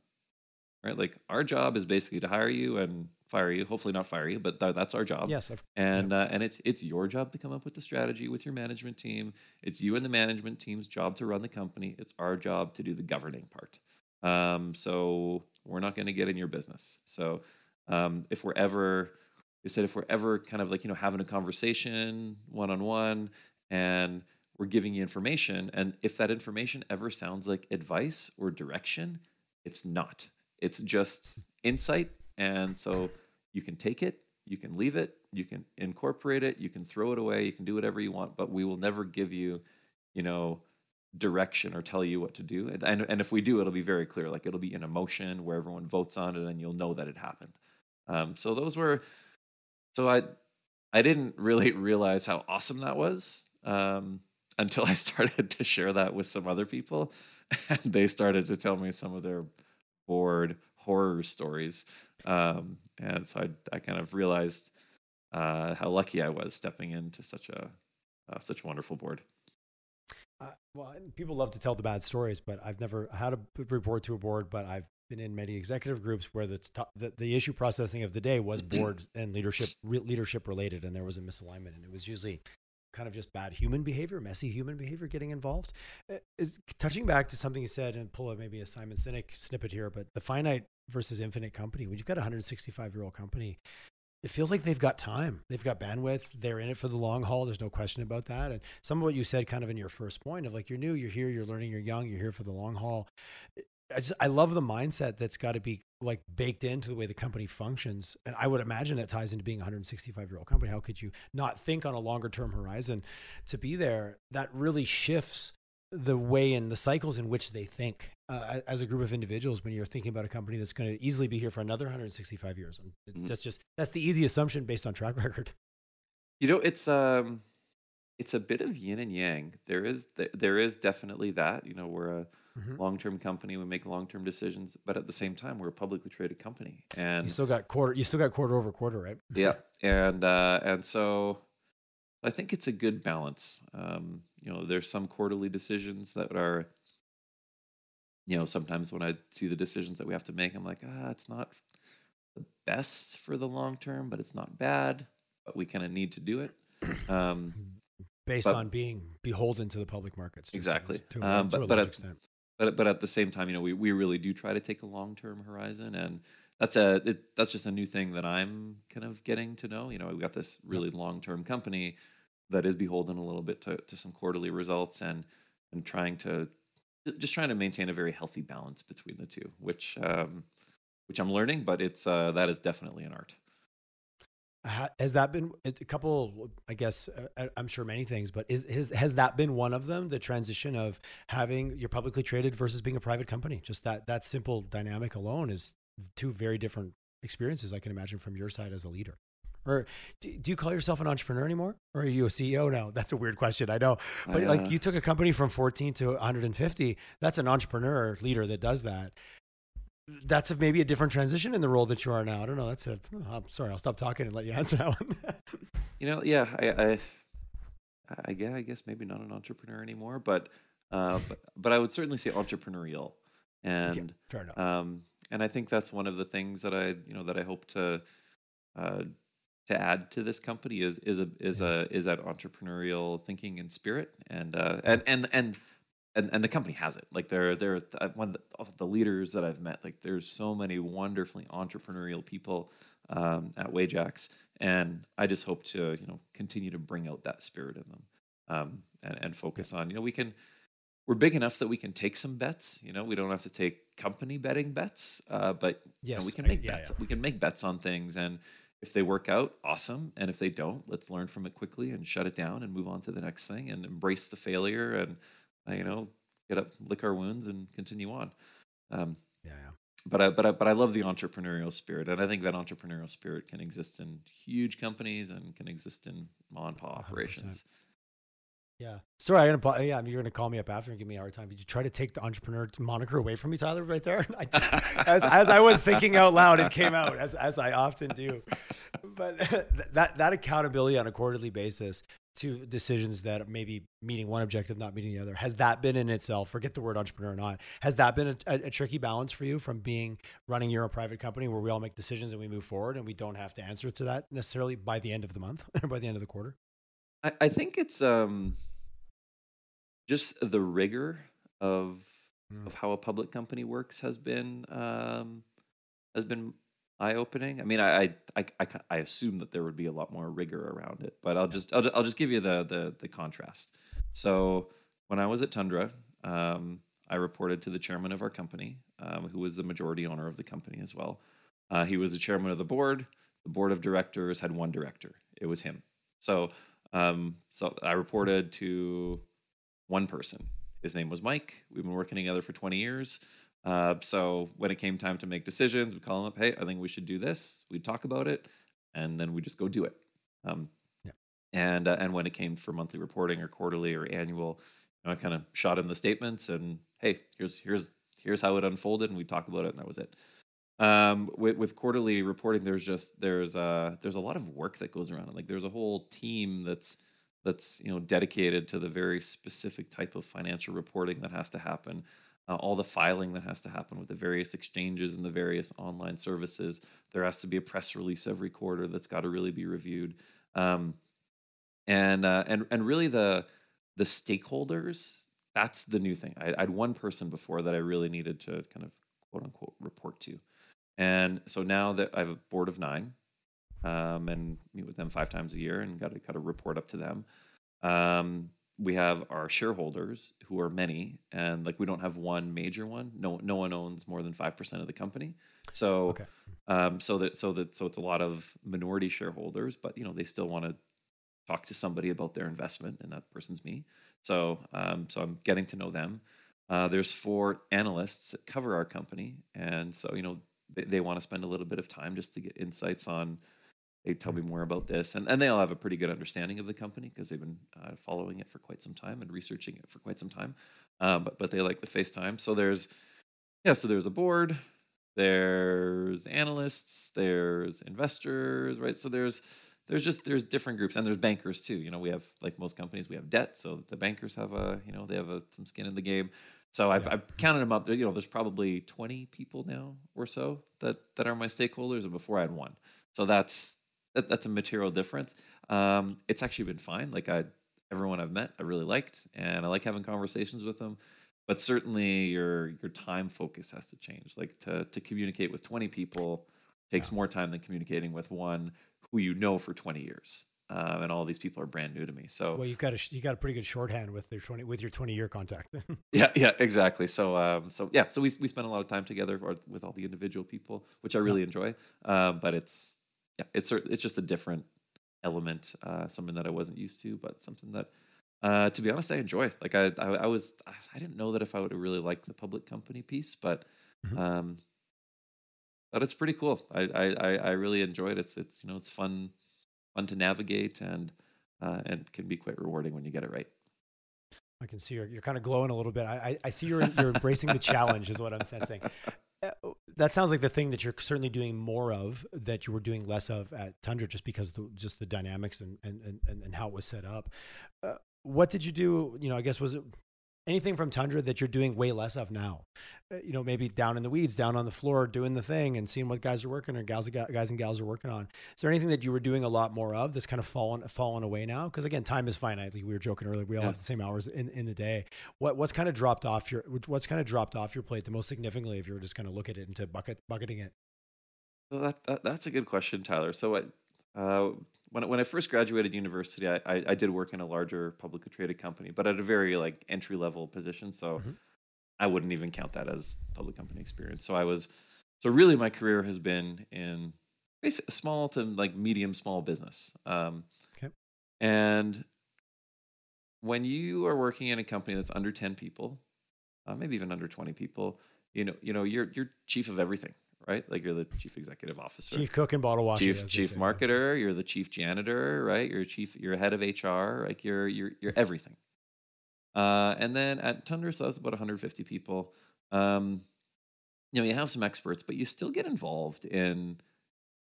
right like our job is basically to hire you and fire you hopefully not fire you but th- that's our job yes, of, and uh, and it's it's your job to come up with the strategy with your management team. It's you and the management team's job to run the company. It's our job to do the governing part. Um, so we're not going to get in your business. So um, if we're ever, they said if we're ever kind of like you know having a conversation one on one, and we're giving you information, and if that information ever sounds like advice or direction, it's not. It's just insight, and so you can take it, you can leave it, you can incorporate it, you can throw it away, you can do whatever you want, but we will never give you, you know, direction or tell you what to do. And, and, and if we do, it'll be very clear. Like it'll be in a motion where everyone votes on it and you'll know that it happened. Um, so those were, so I, I didn't really realize how awesome that was um, until I started to share that with some other people. And they started to tell me some of their board horror stories. Um, and so I, I kind of realized uh, how lucky I was stepping into such a uh, such a wonderful board. Uh, well, people love to tell the bad stories, but I've never had a report to a board. But I've been in many executive groups where the the, the issue processing of the day was board and leadership re- leadership related, and there was a misalignment, and it was usually kind of just bad human behavior, messy human behavior getting involved. Uh, is- touching back to something you said and pull a, maybe a Simon Sinek snippet here, but the finite versus infinite company, when you've got a 165 year old company, it feels like they've got time. They've got bandwidth. They're in it for the long haul. There's no question about that. And some of what you said kind of in your first point of like, you're new, you're here, you're learning, you're young, you're here for the long haul. I just, I love the mindset that's got to be like baked into the way the company functions. And I would imagine that ties into being a 165 year old company. How could you not think on a longer term horizon to be there? That really shifts the way and the cycles in which they think uh, as a group of individuals when you're thinking about a company that's going to easily be here for another 165 years. Mhm. that's just, that's the easy assumption based on track record. You know, it's um, it's a bit of yin and yang. There is th- there is definitely that. You know, we're a Mhm. long term company. We make long term decisions, but at the same time, we're a publicly traded company, and You still got quarter, you still got quarter over quarter, right? yeah, and uh, and so I think it's a good balance. Um, you know, there's some quarterly decisions that are, you know, sometimes when I see the decisions that we have to make, I'm like, ah, it's not the best for the long term, but it's not bad. But we kind of need to do it. Um, Based But- on being beholden to the public markets. to Exactly. certain- To, Um, to but- a but large at- extent. But but at the same time, you know, we, we really do try to take a long term horizon, and that's a it, that's just a new thing that I'm kind of getting to know. You know, we've got this really long term company that is beholden a little bit to, to some quarterly results, and and trying to just trying to maintain a very healthy balance between the two, which um, which I'm learning, but it's uh, that is definitely an art. Ha- Has that been a couple? I guess uh, I'm sure many things, but is, has has that been one of them? The transition of having you're publicly traded versus being a private company. Just that that simple dynamic alone is two very different experiences. I can imagine from your side as a leader. Or do, do you call yourself an entrepreneur anymore, or are you a CEO now? That's a weird question, I know. But Uh, like you took a company from 14 to 150. That's an entrepreneur leader that does that. That's a, maybe a different transition in the role that you are now. I don't know. That's a. I'm sorry. I'll stop talking and let you answer that one. you know, yeah, I, I, I guess, I guess maybe not an entrepreneur anymore, but, uh, but, but I would certainly say entrepreneurial, and Yeah, fair enough. um, and I think that's one of the things that I, you know, that I hope to, uh, to add to this company is is a is a is that entrepreneurial thinking and spirit, and uh, and and and. And, and the company has it. Like they're they're uh, one of the, leaders that I've met. Like there's so many wonderfully entrepreneurial people um, at Wajax, and I just hope to you know continue to bring out that spirit in them um, and and focus on you know we can we're big enough that we can take some bets. You know we don't have to take company betting bets, uh, but you know, we can I- make yeah, bets. yeah. We can make bets on things, and if they work out, awesome. And if they don't, let's learn from it quickly and shut it down and move on to the next thing and embrace the failure and you know get up, lick our wounds, and continue on. Um, Yeah, yeah. but I but I but I love the entrepreneurial spirit, and I think that entrepreneurial spirit can exist in huge companies and can exist in mom and pop 100%. operations. Yeah. Sorry, I'm gonna. Yeah, you're gonna call me up after and give me a hard time. Did you try to take the entrepreneur moniker away from me, Tyler? Right there. I as as I was thinking out loud, it came out as as I often do. But that that accountability on a quarterly basis to decisions that maybe meeting one objective, not meeting the other, has that been in itself? Forget the word entrepreneur or not. Has that been a, a, a tricky balance for you from being running your own private company where we all make decisions and we move forward and we don't have to answer to that necessarily by the end of the month or by the end of the quarter? I, I think it's um just the rigor of Mm. of how a public company works has been um has been eye opening. I mean, I, I I I assume that there would be a lot more rigor around it, but I'll just I'll, I'll just give you the the the contrast. So when I was at Tundra, um, I reported to the chairman of our company, um, who was the majority owner of the company as well. Uh, he was the chairman of the board. The board of directors had one director. It was him. So um, so I reported to one person. His name was Mike. We've been working together for 20 years. Uh, so when it came time to make decisions, we'd call him up. Hey, I think we should do this. We'd talk about it, and then we just go do it. Um, Yeah. And uh, and when it came for monthly reporting or quarterly or annual, you know, I kind of shot him the statements and hey, here's here's here's how it unfolded, and we talked about it, and that was it. Um, with, with quarterly reporting, there's just there's uh there's a lot of work that goes around it. Like there's a whole team that's that's you know dedicated to the very specific type of financial reporting that has to happen uh, all the filing that has to happen with the various exchanges and the various online services there has to be a press release every quarter that's got to really be reviewed um, and uh, and and really the the stakeholders that's the new thing. I, I had one person before that I really needed to kind of quote unquote report to, and so now that I have a board of nine, um, and meet with them five times a year and got to kind of report up to them. Um, we have our shareholders who are many and like we don't have one major one. No no one owns more than 5% of the company. So okay. um so that so that so it's a lot of minority shareholders but you know they still want to talk to somebody about their investment and that person's me. So um so i'm getting to know them. Uh, there's four analysts that cover our company and so you know they, they want to spend a little bit of time just to get insights on they tell me more about this and, and they all have a pretty good understanding of the company because they've been uh, following it for quite some time and researching it for quite some time um, but, but they like the facetime. So there's yeah so there's a board there's analysts there's investors right? So there's there's just there's different groups and there's bankers too. You know we have like most companies we have debt so the bankers have a you know they have a, some skin in the game. So I've, yeah. I've counted them up. There you know there's probably 20 people now or so that that are my stakeholders and before i had one. So that's that, that's a material difference. Um, it's actually been fine. Like I, everyone I've met, I really liked, and I like having conversations with them. But certainly, your your time focus has to change. Like to to communicate with twenty people takes yeah. more time than communicating with one who you know for twenty years. Um, and all these people are brand new to me. So well, you've got a you got a pretty good shorthand with their twenty with your twenty year contact. yeah, yeah, exactly. So um, so yeah, so we we spend a lot of time together with all the individual people, which I really yeah. enjoy. Um, but it's yeah, it's it's just a different element, uh, something that I wasn't used to, but something that, uh, to be honest, I enjoy. Like I, I, I, was, I didn't know that if I would really like the public company piece, but, mm-hmm. um, but it's pretty cool. I, I, I really enjoyed it. It's, it's, you know, it's fun, fun to navigate and, uh, and can be quite rewarding when you get it right. I can see you're, you're kind of glowing a little bit. I, I, I see you're, you're embracing the challenge is what I'm sensing. That sounds like the thing that you're certainly doing more of that you were doing less of at Tundra just because the, just the dynamics and, and, and, and how it was set up. Uh, what did you do? You know, I guess was it anything from Tundra that you're doing way less of now? Uh, you know, maybe down in the weeds, down on the floor, doing the thing and seeing what guys are working or gals, guys and gals are working on. Is there anything that you were doing a lot more of that's kind of fallen fallen away now? Because again, time is finite. Like we were joking earlier, we all yeah. have the same hours in, in the day. What what's kind of dropped off your what's kind of dropped off your plate the most significantly if you were just kind of look at it into bucket bucketing it? Well, that, that that's a good question, Tyler. So what? Uh, when when I first graduated university, I, I, I did work in a larger publicly traded company, but at a very like entry level position. So mm-hmm. I wouldn't even count that as public company experience. So I was so really my career has been in basically small to like medium small business. Um, okay. And when you are working in a company that's under ten people, uh, maybe even under twenty people, you know you know you're you're chief of everything right? Like you're the chief executive officer, chief cook and bottle washer, chief chief marketer. You're the chief janitor, right? You're chief. You're head of HR. Like you're you're you're everything. Uh, and then at Tundra, so that's about 150 people. Um, you know, you have some experts, but you still get involved in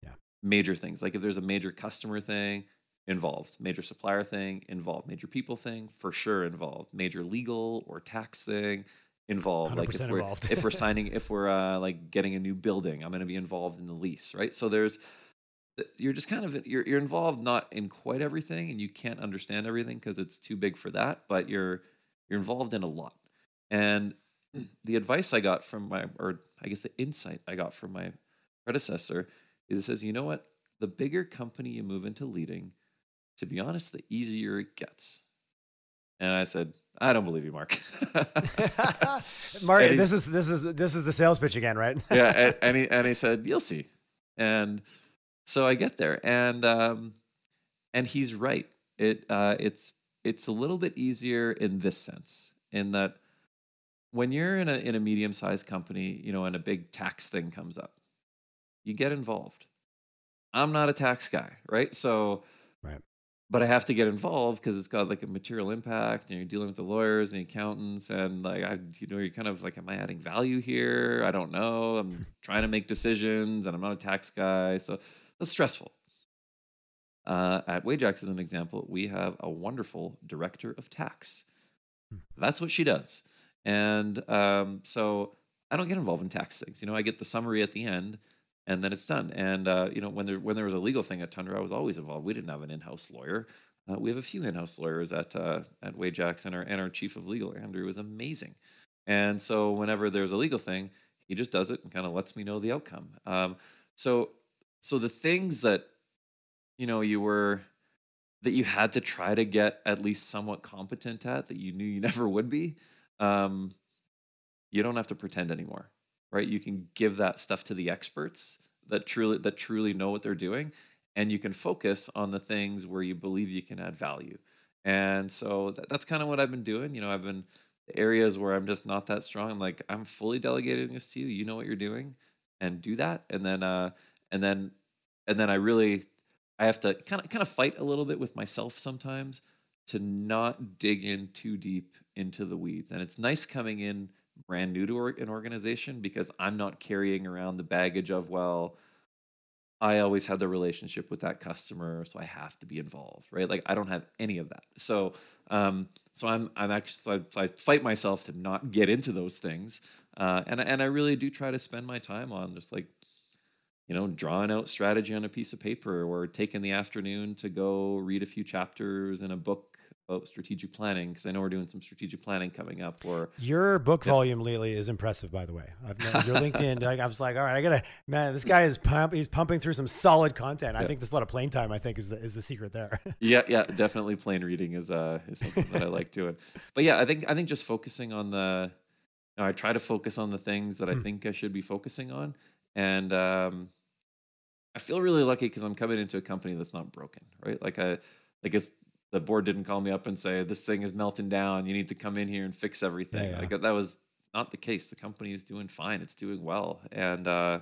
yeah. major things. Like if there's a major customer thing, involved. Major supplier thing, involved. Major people thing, for sure involved. Major legal or tax thing, involved. Like if we're involved. if we're signing, if we're uh, like getting a new building, I'm going to be involved in the lease, right? So there's you're just kind of you're you're involved not in quite everything, and you can't understand everything because it's too big for that. But you're you're involved in a lot. And the advice I got from my, or I guess the insight I got from my predecessor is it says, you know what? The bigger company you move into leading, to be honest, the easier it gets. And I said, I don't believe you, Mark. Mark, this is this is this is the sales pitch again, right? yeah, and, and, he and he said, "You'll see," and so I get there, and um, and he's right. It uh, it's it's a little bit easier in this sense, in that when you're in a in a medium sized company, you know, and a big tax thing comes up, you get involved. I'm not a tax guy, right? So but I have to get involved because it's got like a material impact, and you're dealing with the lawyers and the accountants, and like I, you know, you're kind of like, am I adding value here? I don't know. I'm trying to make decisions, and I'm not a tax guy, so that's stressful. Uh, at Wajax, as an example, we have a wonderful director of tax. Hmm. That's what she does, and um, so I don't get involved in tax things. You know, I get the summary at the end, and then it's done. And uh, you know, when there when there was a legal thing at Tundra, I was always involved. We didn't have an in-house lawyer. Uh, we have a few in-house lawyers at uh, at Wajax, and our and our chief of legal, Andrew, is amazing. And so whenever there's a legal thing, he just does it and kind of lets me know the outcome. Um, so so the things that you know you were that you had to try to get at least somewhat competent at that you knew you never would be um, you don't have to pretend anymore right? You can give that stuff to the experts that truly that truly know what they're doing and you can focus on the things where you believe you can add value. And so that, that's kind of what i've been doing. You know i've been areas where i'm just not that strong i'm like i'm fully delegating this to you. You know what you're doing and do that. And then uh and then and then i really i have to kind of kind of fight a little bit with myself sometimes to not dig in too deep into the weeds. And it's nice coming in brand new to an organization because i'm not carrying around the baggage of well I always had the relationship with that customer, so I have to be involved, right? Like I don't have any of that. So, um, so I'm I'm actually so I, so I, fight myself to not get into those things, uh, and and I really do try to spend my time on just like, you know, drawing out strategy on a piece of paper or taking the afternoon to go read a few chapters in a book about strategic planning because I know we're doing some strategic planning coming up. Or your book yeah. volume lately is impressive, by the way. I've known your LinkedIn. Like, I was like, all right, I gotta man, this guy is pump, he's pumping through some solid content. I think there's a lot of plane time. I think is the is the secret there. yeah, yeah, definitely. Plane reading is uh is something that I like doing. But yeah, I think I think just focusing on the. You know, I try to focus on the things that I hmm. think I should be focusing on, and um, I feel really lucky because I'm coming into a company that's not broken, right? Like I like it's the board didn't call me up and say this thing is melting down. You need to come in here and fix everything. Yeah, yeah. Like that was not the case. The company is doing fine. It's doing well, and uh,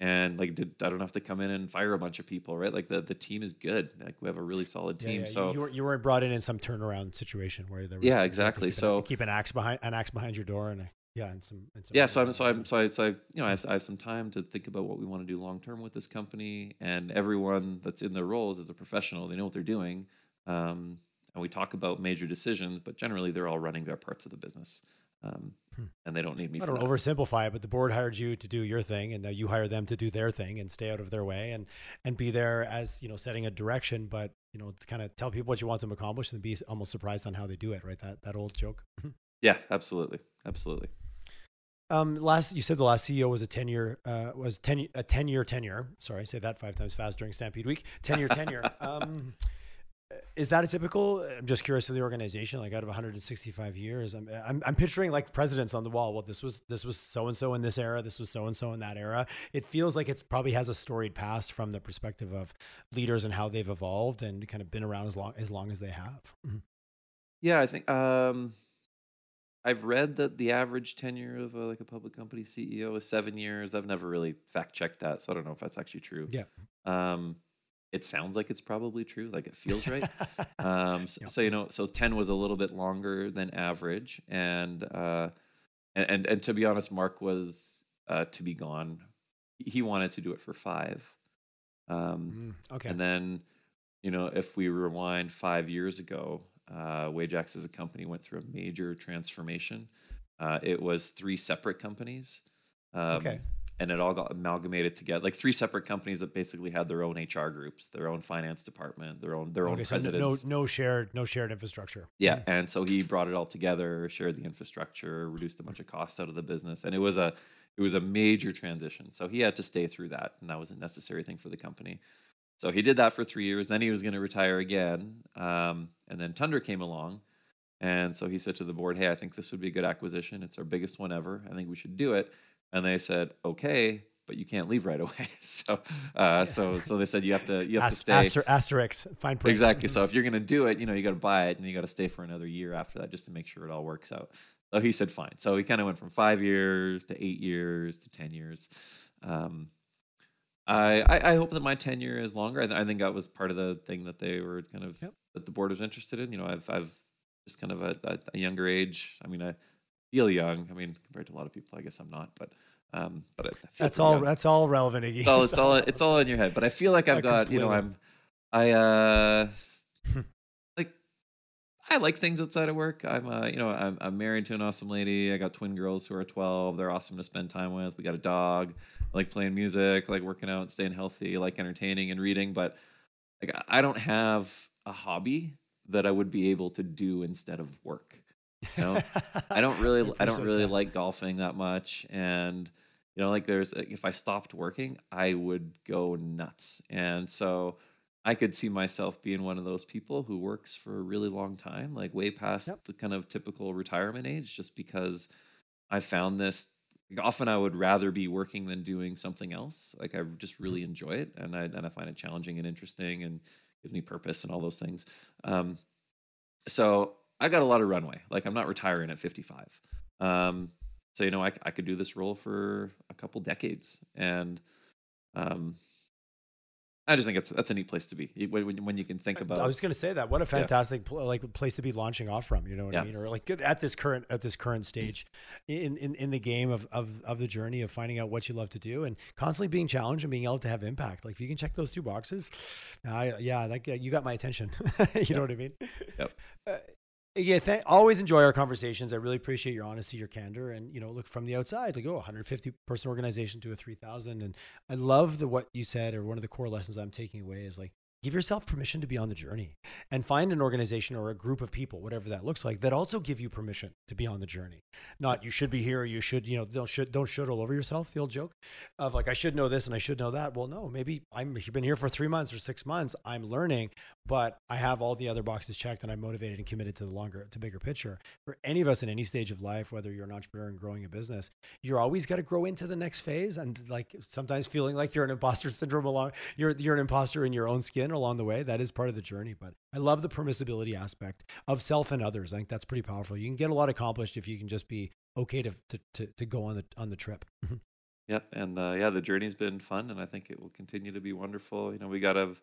and like did, I don't have to come in and fire a bunch of people, right? Like the the team is good. Like we have a really solid team. Yeah, so you, were, you weren't brought in in some turnaround situation where there was yeah exactly. Keep so an, keep an axe behind an axe behind your door and. A, yeah, and some, and some yeah. So I'm so I'm so I, so I, you know I have, I have some time to think about what we want to do long term with this company, and everyone that's in their roles as a professional, they know what they're doing. Um, and we talk about major decisions, but generally they're all running their parts of the business. Um, hmm. And they don't need me. I don't oversimplify it, but the board hired you to do your thing, and now you hire them to do their thing and stay out of their way and and be there as you know setting a direction, but you know to kind of tell people what you want them to accomplish and be almost surprised on how they do it. Right? That that old joke. yeah, absolutely, absolutely. Um, last you said the last CEO was a ten year uh, was ten a ten year tenure. Sorry, I say that five times fast during Stampede Week. Ten year tenure. Um, is that a typical? I'm just curious of the organization. Like out of 165 years, I'm, I'm, I'm picturing like presidents on the wall. Well, this was this was so and so in this era. This was so and so in that era. It feels like it's probably has a storied past from the perspective of leaders and how they've evolved and kind of been around as long as long as they have. Mm-hmm. Yeah, I think um, I've read that the average tenure of a, like a public company CEO is seven years. I've never really fact checked that, so I don't know if that's actually true. Yeah. Um, it sounds like it's probably true like it feels right. Um, so, so, you know so 10 was a little bit longer than average and uh, and, and, and to be honest mark was uh, to be gone. He wanted to do it for five. Um, mm, okay. and then you know if we rewind five years ago uh, wajax as a company went through a major transformation. Uh, it was three separate companies. Um, okay and it all got amalgamated together like three separate companies that basically had their own hr groups their own finance department their own their okay, own so presidents no no shared no shared infrastructure. Yeah mm-hmm. and so he brought it all together shared the infrastructure reduced a bunch of costs out of the business and it was a it was a major transition. So he had to stay through that and that was a necessary thing for the company. So he did that for three years then he was going to retire again um, and then tundra came along and so he said to the board hey i think this would be a good acquisition. It's our biggest one ever. I think we should do it and they said, okay, but you can't leave right away. so, uh, so, so they said you have to you have to stay. Aster- asterisk, fine print. Exactly. So if you're gonna do it, you know, you got to buy it, and you got to stay for another year after that just to make sure it all works out. So he said fine. So he kind of went from five years to eight years to ten years. Um, I, I, I hope that my tenure is longer. I, I, think that was part of the thing that they were kind of yep. that the board was interested in. You know, I've I've just kind of a, a, a younger age. I mean, I feel young. I mean, compared to a lot of people, I guess I'm not, but um, but that's all. Young. That's all relevant, Iggy. It's all. It's all. It's all in your head. But I feel like I've got. Completely. You know, I'm. I uh, like. I like things outside of work. I'm. Uh, you know, I'm, I'm married to an awesome lady. I got twin girls who are 12. They're awesome to spend time with. We got a dog. I like playing music. I like working out, staying healthy. I like entertaining and reading. But like, I don't have a hobby that I would be able to do instead of work. You know, I don't really I, don't really that. like golfing that much, and you know, like there's if I stopped working, I would go nuts, and so I could see myself being one of those people who works for a really long time, like way past yep. the kind of typical retirement age, just because I found this. Often I would rather be working than doing something else. Like I just mm-hmm. really enjoy it, and I and I find it challenging and interesting, and gives me purpose and all those things. Um, so I got a lot of runway. Like I'm not retiring at 55. Um, so you know I I could do this role for a couple decades, and um, I just think it's that's a neat place to be when, when you can think about. I was going to say that. What a fantastic yeah. like place to be launching off from. You know what yeah. I mean? Or like at this current at this current stage in, in in the game of, of of the journey of finding out what you love to do and constantly being challenged and being able to have impact. Like if you can check those two boxes, I yeah, like you got my attention. you yep. know what I mean? Yep. Uh, yeah, th- always enjoy our conversations. I really appreciate your honesty, your candor, and you know, look from the outside, like oh, 150 person organization to a 3,000, and I love the what you said, or one of the core lessons I'm taking away is like give yourself permission to be on the journey and find an organization or a group of people whatever that looks like that also give you permission to be on the journey not you should be here you should you know don't should don't should all over yourself the old joke of like i should know this and i should know that well no maybe i'm you've been here for three months or six months i'm learning but i have all the other boxes checked and i'm motivated and committed to the longer to bigger picture for any of us in any stage of life whether you're an entrepreneur and growing a business you're always got to grow into the next phase and like sometimes feeling like you're an imposter syndrome along you're you're an imposter in your own skin along the way. That is part of the journey. But I love the permissibility aspect of self and others. I think that's pretty powerful. You can get a lot accomplished if you can just be okay to to to, to go on the on the trip. yep, and uh, yeah, the journey's been fun, and I think it will continue to be wonderful. You know, we got to.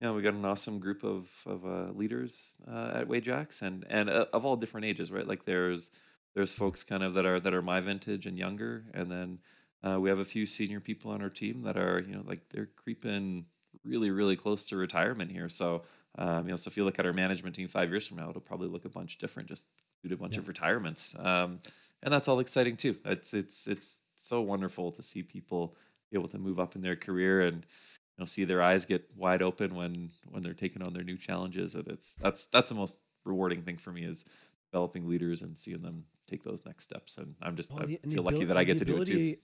You know, we got an awesome group of of uh, leaders uh, at Wajax, and and uh, of all different ages, right? Like there's there's folks kind of that are that are my vintage and younger, and then uh, we have a few senior people on our team that are you know like they're creeping really, really close to retirement here. So, um, you know, so if you look at our management team five years from now, it'll probably look a bunch different, just due to a bunch yeah. of retirements. Um, and that's all exciting too. It's it's it's so wonderful to see people be able to move up in their career and you know see their eyes get wide open when when they're taking on their new challenges. And it's that's that's the most rewarding thing for me is developing leaders and seeing them take those next steps. And I'm just well, I feel lucky that I get to do it too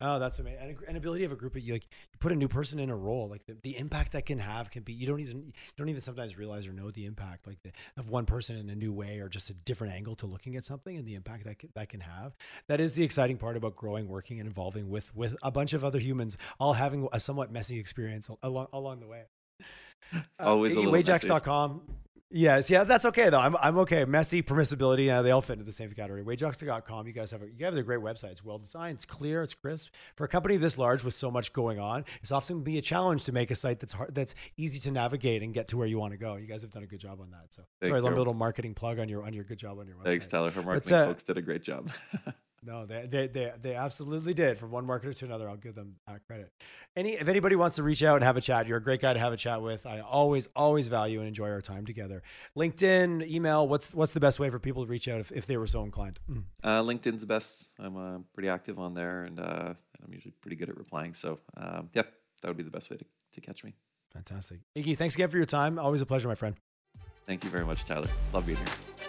Oh, that's amazing. And an ability of a group of you, like you put a new person in a role, like the, the impact that can have can be, you don't even, you don't even sometimes realize or know the impact like the, of one person in a new way or just a different angle to looking at something and the impact that can, that can have. That is the exciting part about growing, working and evolving with, with a bunch of other humans, all having a somewhat messy experience along, along the way. Always uh, Wajax.com. Yes, yeah, that's okay though. I'm, I'm okay. Messy permissibility, yeah, they all fit into the same category. Wajax.com, you guys have a, you guys have a great website. It's well designed, it's clear, it's crisp. For a company this large with so much going on, it's often be a challenge to make a site that's hard, that's easy to navigate and get to where you want to go. You guys have done a good job on that. So Thanks, sorry, a little marketing plug on your on your good job on your website. Thanks, Tyler. Our marketing but, uh, folks did a great job. No, they, they, they, they absolutely did. From one marketer to another, I'll give them that credit. Any if anybody wants to reach out and have a chat, you're a great guy to have a chat with. I always always value and enjoy our time together. LinkedIn, email. What's what's the best way for people to reach out if, if they were so inclined? Mm. Uh, LinkedIn's the best. I'm uh, pretty active on there, and uh, I'm usually pretty good at replying. So um, yeah, that would be the best way to, to catch me. Fantastic, Iggy. Thanks again for your time. Always a pleasure, my friend. Thank you very much, Tyler. Love being here.